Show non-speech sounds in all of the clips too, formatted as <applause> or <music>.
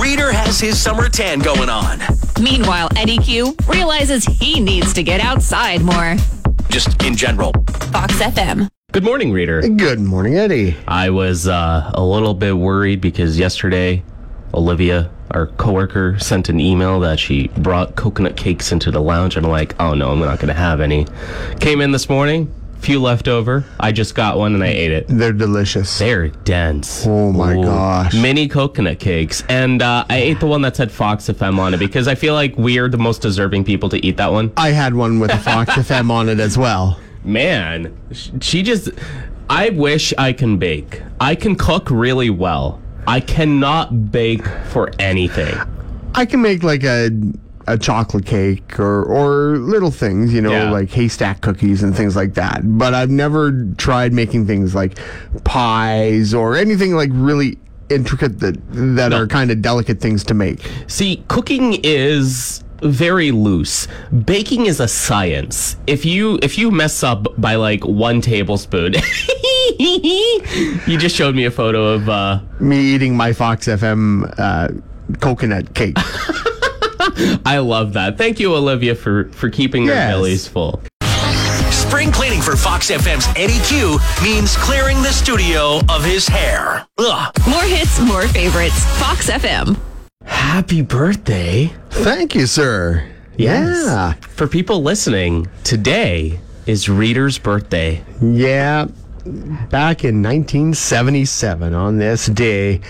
Reader has his summer tan going on. Meanwhile, Eddie Q realizes he needs to get outside more. Just in general. Fox FM. Good morning, reader. Good morning, Eddie. I was uh, a little bit worried because yesterday, Olivia, our coworker, sent an email that she brought coconut cakes into the lounge, and I'm like, oh no, I'm not going to have any. Came in this morning, few left over. I just got one and I ate it. They're delicious. They're dense. Oh my gosh. Mini coconut cakes. And uh, I ate the one that said Fox FM on it because I feel like we're the most deserving people to eat that one. I had one with a <laughs> Fox FM on it as well. Man, she just. I wish I can bake. I can cook really well. I cannot bake for anything. I can make like a a chocolate cake or or little things, you know, Yeah. like haystack cookies and things like that. But I've never tried making things like pies or anything like really intricate that that are kind of delicate things to make. See, cooking is very loose. Baking is a science. If you if you mess up by like one tablespoon, <laughs> you just showed me a photo of uh Me eating my Fox FM uh, coconut cake. <laughs> I love that. Thank you, Olivia, for for keeping Yes. our bellies full. Spring cleaning for Fox FM's Eddie Q means clearing the studio of his hair. Ugh. More hits, more favorites. Fox FM. Happy birthday. Thank you, sir. Yeah. For people listening, today is Reader's birthday. Yeah. Back in 1977, on this day,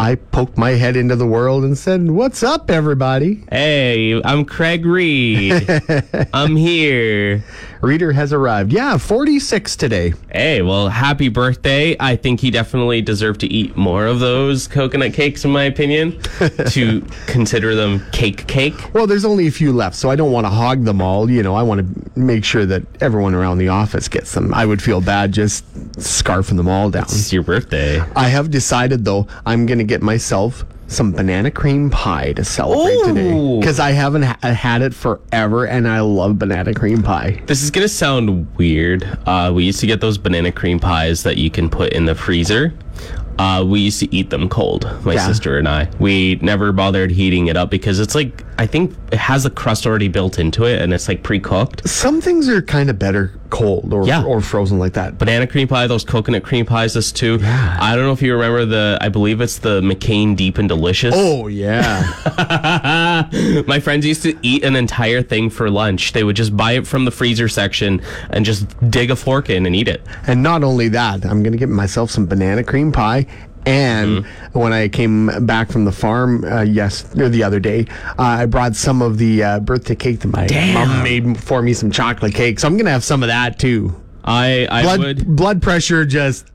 I poked my head into the world and said, What's up, everybody? Hey, I'm Craig Reed. <laughs> I'm here. Reader has arrived. Yeah, 46 today. Hey, well, happy birthday. I think he definitely deserved to eat more of those coconut cakes, in my opinion, <laughs> to consider them cake cake. Well, there's only a few left, so I don't want to hog them all. You know, I want to make sure that everyone around the office gets them. I would feel bad just scarfing them all down. It's your birthday. I have decided, though, I'm going to get myself some banana cream pie to celebrate today. Because I haven't ha- had it forever, and I love banana cream pie. This is gonna sound weird. Uh, we used to get those banana cream pies that you can put in the freezer. Uh, we used to eat them cold, my Yeah. sister and I. We never bothered heating it up because it's like, I think it has a crust already built into it and it's like pre cooked. Some things are kind of better cold or, Yeah. or frozen like that. Banana cream pie, those coconut cream pies, this too. Yeah. I don't know if you remember the, I believe it's the McCain Deep and Delicious. Oh, yeah. <laughs> My friends used to eat an entire thing for lunch. They would just buy it from the freezer section and just dig a fork in and eat it. and not only that, I'm going to get myself some banana cream pie. And Mm-hmm. when I came back from the farm, uh, yes, or the other day, uh, I brought some of the uh, birthday cake that my mom made for me, some chocolate cake. So I'm going to have some of that too. I, I Blood, would. blood pressure just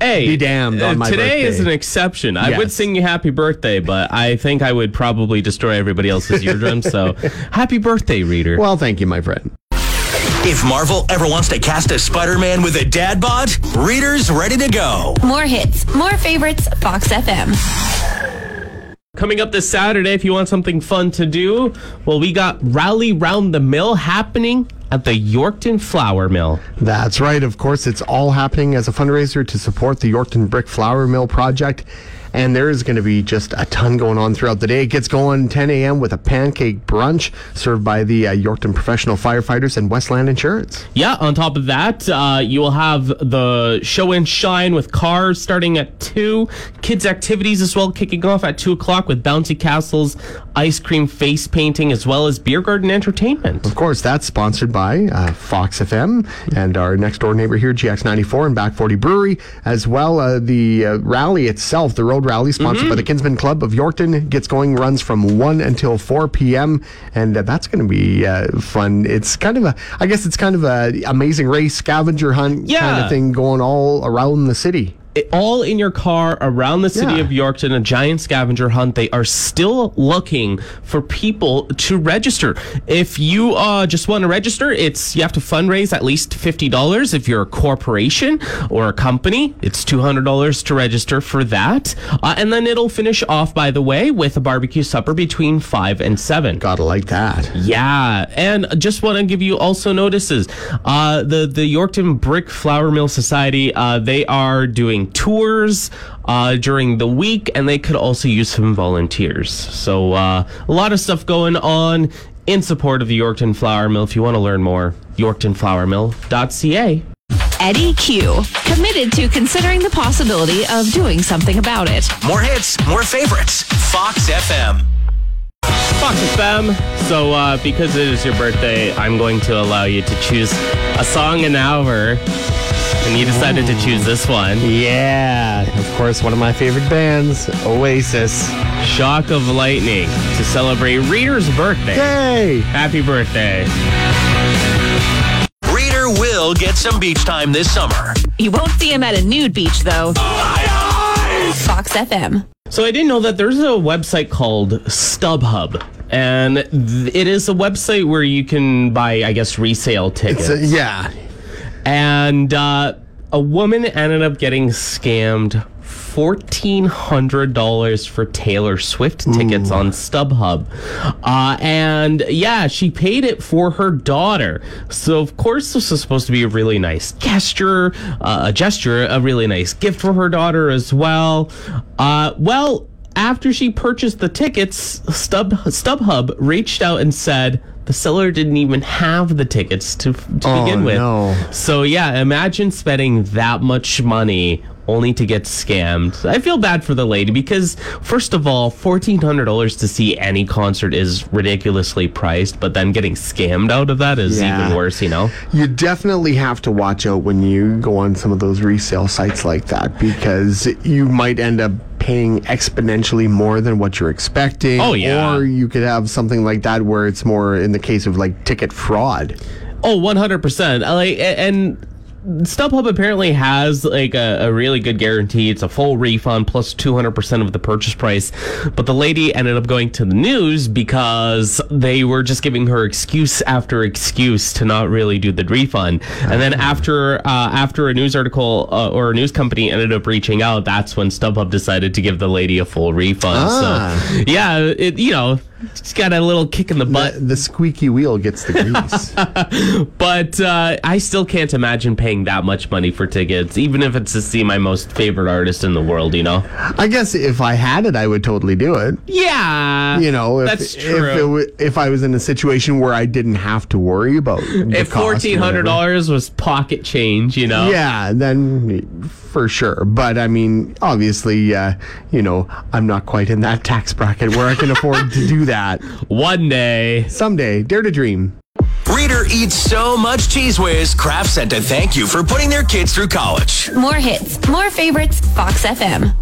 Hey, be damned on uh, my today is an exception. I would sing you happy birthday, but I think I would probably destroy everybody else's eardrums. So, <laughs> happy birthday, reader. Well, thank you, my friend. If Marvel ever wants to cast a Spider Man with a dad bod, Reader's ready to go. More hits, more favorites. Fox FM. Coming up this Saturday, if you want something fun to do, well, we got Rally Round the Mill happening at the Yorkton Flour Mill. That's right. Of course, it's all happening as a fundraiser to support the Yorkton Brick Flour Mill project. And there is going to be just a ton going on throughout the day. It gets going 10 a.m. with a pancake brunch served by the uh, Yorkton Professional Firefighters and Westland Insurance. Yeah, on top of that, uh, you will have the show and shine with cars starting at 2. Kids' activities as well kicking off at 2 o'clock with bouncy castles, ice cream face painting, as well as beer garden entertainment. Of course, that's sponsored by uh, Fox FM and our next door neighbor here, GX94 and Back 40 Brewery, as well. Uh, the uh, rally itself, the road rally, sponsored by the Kinsmen Club of Yorkton, gets going, runs from 1 until 4 p.m. And uh, that's going to be uh, fun. It's kind of a, I guess it's kind of a amazing race, scavenger hunt kind of thing going all around the city. All in your car around the city Yeah. of Yorkton, a giant scavenger hunt. They are still looking for people to register. If you uh, just want to register, it's you have to fundraise at least fifty dollars. If you're a corporation or a company, it's two hundred dollars to register for that. Uh, and then it'll finish off, by the way, with a barbecue supper between five and seven. Gotta like that. Yeah, and just want to give you also notices. Uh, the the Yorkton Brick Flour Mill Society, uh, they are doing tours uh, during the week, and they could also use some volunteers. So uh, a lot of stuff going on in support of the Yorkton Flour Mill. If you want to learn more, YorktonFlourMill.ca. Eddie Q, committed to considering the possibility of doing something about it. More hits, more favorites. Fox FM. Fox FM. So, uh, because it is your birthday, I'm going to allow you to choose a song an hour. And you decided to choose this one. Yeah, of course, one of my favorite bands, Oasis. Shock of Lightning to celebrate Reader's birthday. Yay! Happy birthday. Reader will get some beach time this summer. You won't see him at a nude beach, though. Fox FM. So I didn't know that there's a website called StubHub. And th- it is a website where you can buy, I guess, resale tickets. A- yeah. and uh, a woman ended up getting scammed $1,400 for Taylor Swift tickets on StubHub. Uh, and yeah, she paid it for her daughter. So, of course, this was supposed to be a really nice gesture, uh, a gesture, a really nice gift for her daughter as well. Uh, well, after she purchased the tickets, Stub StubHub reached out and said the seller didn't even have the tickets to, to Oh, begin with. no. So yeah, imagine spending that much money only to get scammed. I feel bad for the lady because first of all, fourteen hundred dollars to see any concert is ridiculously priced, but then getting scammed out of that is Yeah. even worse, you know? You definitely have to watch out when you go on some of those resale sites like that because you might end up paying exponentially more than what you're expecting. Oh, yeah. Or you could have something like that where it's more in the case of like ticket fraud. Oh, 100%. I Like and StubHub apparently has like a, a really good guarantee. It's a full refund plus 200% of the purchase price. But the lady ended up going to the news because they were just giving her excuse after excuse to not really do the refund. And then after uh, after a news article uh, or a news company ended up reaching out, that's when StubHub decided to give the lady a full refund. Ah. So yeah, it you know, <laughs> it's got a little kick in the butt. The, the squeaky wheel gets the grease. <laughs> But uh, I still can't imagine paying that much money for tickets, even if it's to see my most favorite artist in the world, you know? I guess if I had it, I would totally do it. Yeah. You know, if, that's if, true. it, w- if I was in a situation where I didn't have to worry about if $1,400 was pocket change, you know. Yeah, then for sure. But I mean, obviously, uh, you know, I'm not quite in that tax bracket where I can afford to do that. One day. Someday, dare to dream. Reader eats so much Cheez Whiz, Kraft sent a thank you for putting their kids through college. More hits, more favorites. Fox FM.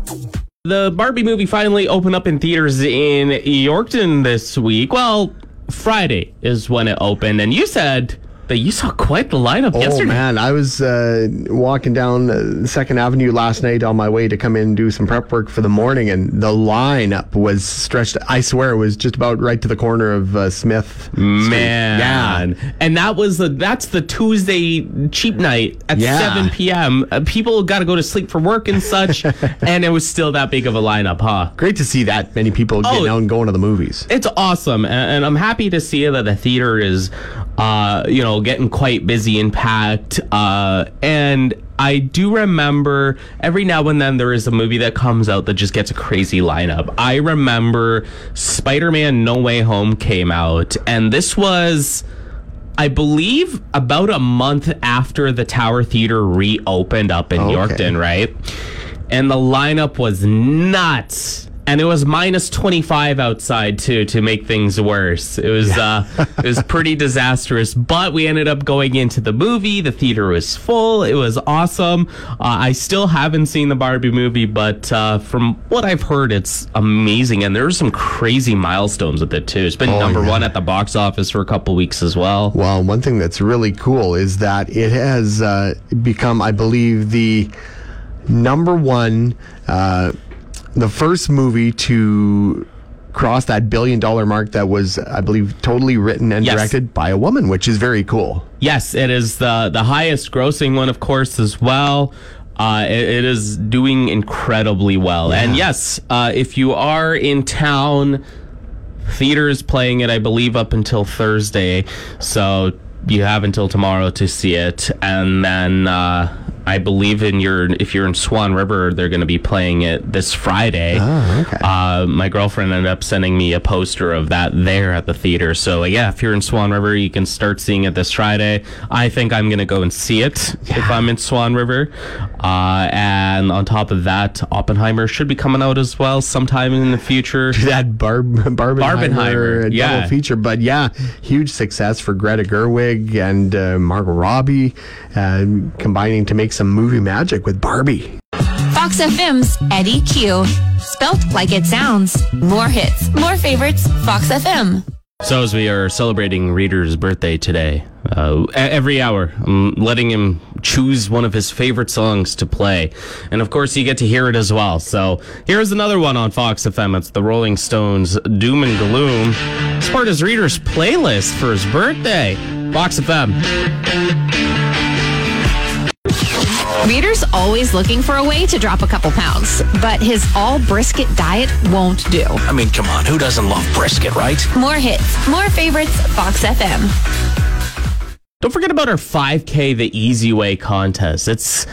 The Barbie movie finally opened up in theaters in Yorkton this week. Well, Friday is when it opened, and you said that you saw quite the lineup Oh yesterday. man, I was uh, walking down uh, Second Avenue last night on my way to come in and do some prep work for the morning, and the lineup was stretched. I swear, it was just about right to the corner of uh, Smith. Street. Man, yeah. and that was the that's the Tuesday cheap night at Yeah. 7 p.m. Uh, people got to go to sleep for work and such, <laughs> and it was still that big of a lineup, huh? Great to see that many people getting Oh. out and going to the movies. It's awesome, and, and I'm happy to see that the theater is, uh, you know, getting quite busy and packed. Uh, and I do remember every now and then there is a movie that comes out that just gets a crazy lineup. I remember Spider-Man: No Way Home came out, and this was. I believe about a month after the Tower Theater reopened up in Okay. Yorkton, right? And the lineup was nuts. And it was minus 25 outside too to make things worse. It was uh it was pretty <laughs> disastrous, but we ended up going into the movie. The theater was full. It was awesome. Uh, I still haven't seen the Barbie movie, but uh, from what I've heard it's amazing and there were some crazy milestones with it too. It's been Oh, number yeah. 1 at the box office for a couple weeks as well. Well, one thing that's really cool is that it has uh, become, I believe, the number one, uh, the first movie to cross that billion dollar mark that was, I believe, totally written and Yes. directed by a woman, which is very cool. Yes, it is the the highest grossing one, of course, as well. Uh, it, it is doing incredibly well. And yes, uh, if you are in town, theater is playing it, I believe, up until Thursday. So you have until tomorrow to see it. And then uh, I believe in your if you're in Swan River, they're going to be playing it this Friday. Oh, okay. Uh, my girlfriend ended up sending me a poster of that there at the theater. So uh, yeah, if you're in Swan River, you can start seeing it this Friday. I think I'm gonna go and see it if I'm in Swan River. Uh, and on top of that, Oppenheimer should be coming out as well sometime in the future. <laughs> that Barb Barbenheimer, Barbenheimer, double yeah. feature. But yeah, huge success for Greta Gerwig and uh, Margot Robbie, uh, combining to make some movie magic with Barbie. Fox FM's Eddie Q. Spelt like it sounds. More hits, more favorites, Fox FM. So as we are celebrating Reader's birthday today, uh, every hour I'm letting him choose one of his favorite songs to play, and of course you get to hear it as well. So here's another one on Fox FM. It's the Rolling Stones' "Doom and Gloom." It's part of his Reader's playlist for his birthday. Fox FM. Reader's always looking for a way to drop a couple pounds, but his all brisket diet won't do. I mean, come on, who doesn't love brisket, right? More hits, more favorites, Fox FM. Don't forget about our 5K the Easy Way contest. It's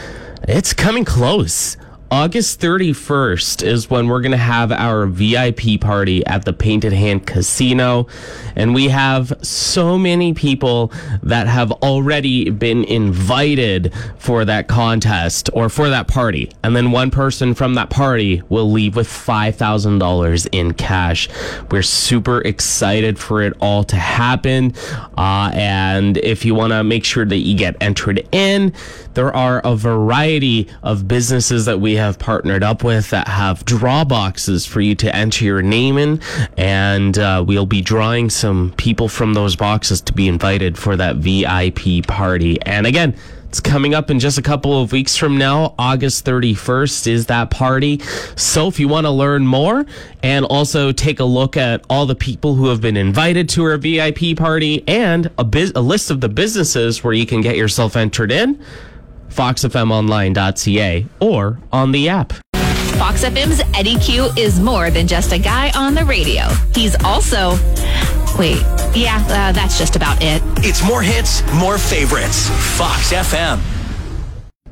it's coming close. August 31st is when we're going to have our VIP party at the Painted Hand Casino. And we have so many people that have already been invited for that contest or for that party. And then one person from that party will leave with $5,000 in cash. We're super excited for it all to happen. Uh, and if you want to make sure that you get entered in, there are a variety of businesses that we have partnered up with that have draw boxes for you to enter your name in. And uh, we'll be drawing some people from those boxes to be invited for that VIP party. And again, it's coming up in just a couple of weeks from now. August 31st is that party. So if you want to learn more and also take a look at all the people who have been invited to our VIP party and a, biz- a list of the businesses where you can get yourself entered in, foxfmonline.ca or on the app. Fox FM's Eddie Q is more than just a guy on the radio. He's also. Wait, yeah, uh, that's just about it. It's more hits, more favorites. Fox FM.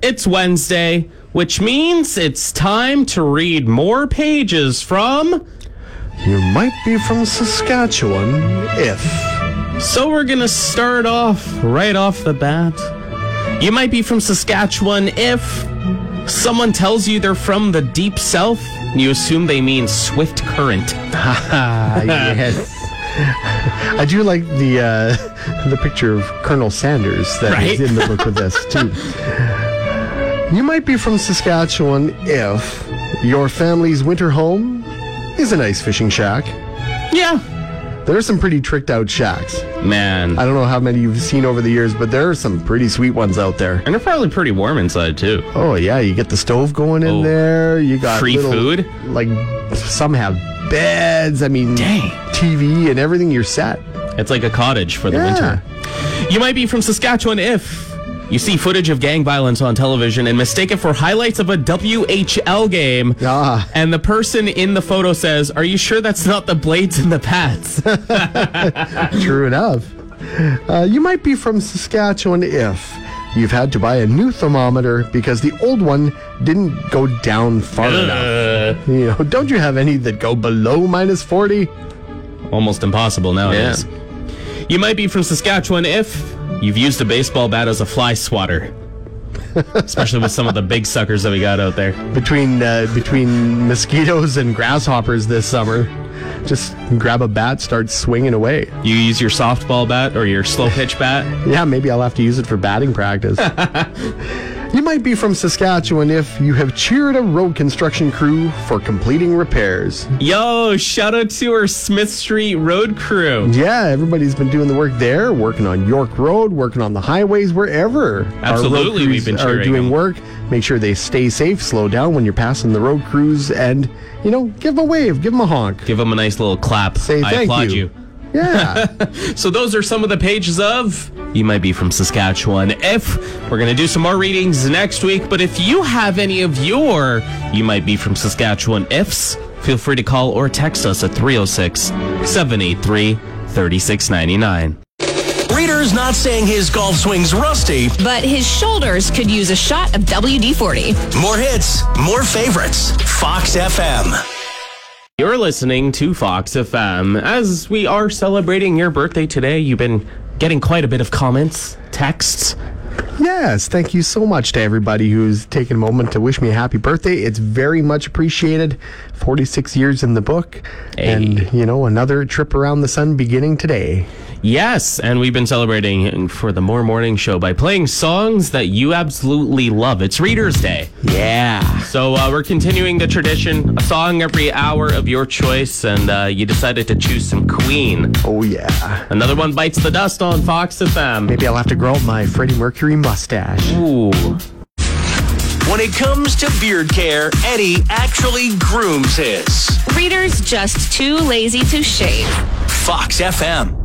It's Wednesday, which means it's time to read more pages from. You might be from Saskatchewan if. So we're gonna start off right off the bat. You might be from Saskatchewan if someone tells you they're from the deep south. You assume they mean swift current. Ah, <laughs> yes. I do like the uh, the picture of Colonel Sanders that Right? is in the book with us <laughs> too. You might be from Saskatchewan if your family's winter home is a nice fishing shack. Yeah, There are some pretty tricked out shacks. man. I don't know how many you've seen over the years, but there are some pretty sweet ones out there. And they're probably pretty warm inside too. Oh yeah, you get the stove going in Oh. there. You got Free little- food? Like some have beds. I mean, Dang. TV and everything. You're set. It's like a cottage for the Yeah. winter. You might be from Saskatchewan if you see footage of gang violence on television and mistake it for highlights of a WHL game. Ah. And the person in the photo says, Are you sure that's not the blades and the Pats? <laughs> True enough. Uh, you might be from Saskatchewan if you've had to buy a new thermometer because the old one didn't go down far enough. You know, don't you have any that go below minus 40? Almost impossible nowadays. You might be from Saskatchewan if you've used a baseball bat as a fly swatter. Especially with some of the big suckers that we got out there. Between uh, between mosquitoes and grasshoppers this summer, just grab a bat, start swinging away. You use your softball bat or your slow pitch bat. Yeah, maybe I'll have to use it for batting practice. <laughs> You might be from Saskatchewan if you have cheered a road construction crew for completing repairs. Yo, shout out to our Smith Street Road crew. Yeah, everybody's been doing the work there, working on York Road, working on the highways, wherever. Absolutely, we've been are doing them. work. Make sure they stay safe, slow down when you're passing the road crews, and you know, give them a wave, give them a honk. Give them a nice little clap. Say I thank applaud you. you. Yeah. <laughs> So those are some of the pages of You Might Be from Saskatchewan. If we're going to do some more readings next week, but if you have any of your You Might Be from Saskatchewan ifs, feel free to call or text us at 306 783 3699. Reader's not saying his golf swing's rusty. But his shoulders could use a shot of WD 40. More hits, more favorites. Fox FM. You're listening to Fox FM. As we are celebrating your birthday today, you've been getting quite a bit of comments, texts. Yes, thank you so much to everybody who's taken a moment to wish me a happy birthday. It's very much appreciated. 46 years in the book, and you know, another trip around the sun beginning today. Yes, and we've been celebrating for the More Morning Show by playing songs that you absolutely love. It's Reader's Day. Yeah. So uh, we're continuing the tradition, a song every hour of your choice, and uh, you decided to choose some Queen. Oh, yeah. Another one bites the dust on Fox FM. Maybe I'll have to grow up my Freddie Mercury mustache. Ooh. When it comes to beard care, Eddie actually grooms his. Reader's just too lazy to shave. Fox FM.